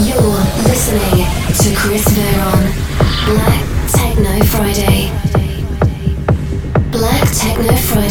You're listening to Chris Veron, Black Techno Friday. Black Techno Friday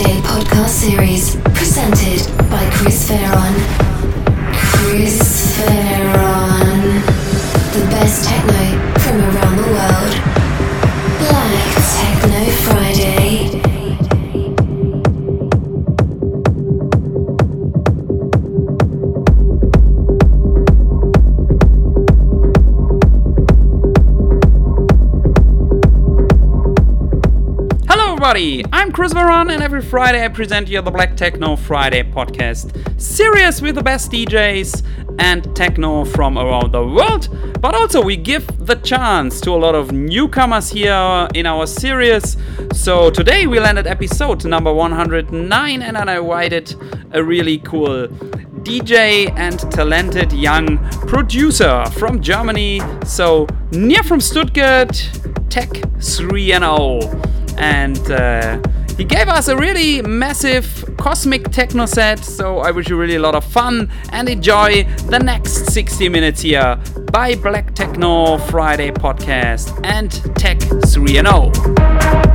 Friday I present you the Black Techno Friday podcast. Serious with the best DJs and techno from around the world, but also we give the chance to a lot of newcomers here in our series. So today we landed episode number 109, and I invited a really cool DJ and talented young producer from Germany. So near from Stuttgart, Tech 3 and 0 and uh, he gave us a really massive cosmic techno set. So I wish you really a lot of fun and enjoy the next 60 minutes here by Black Techno Friday podcast and Tech 3 and 0.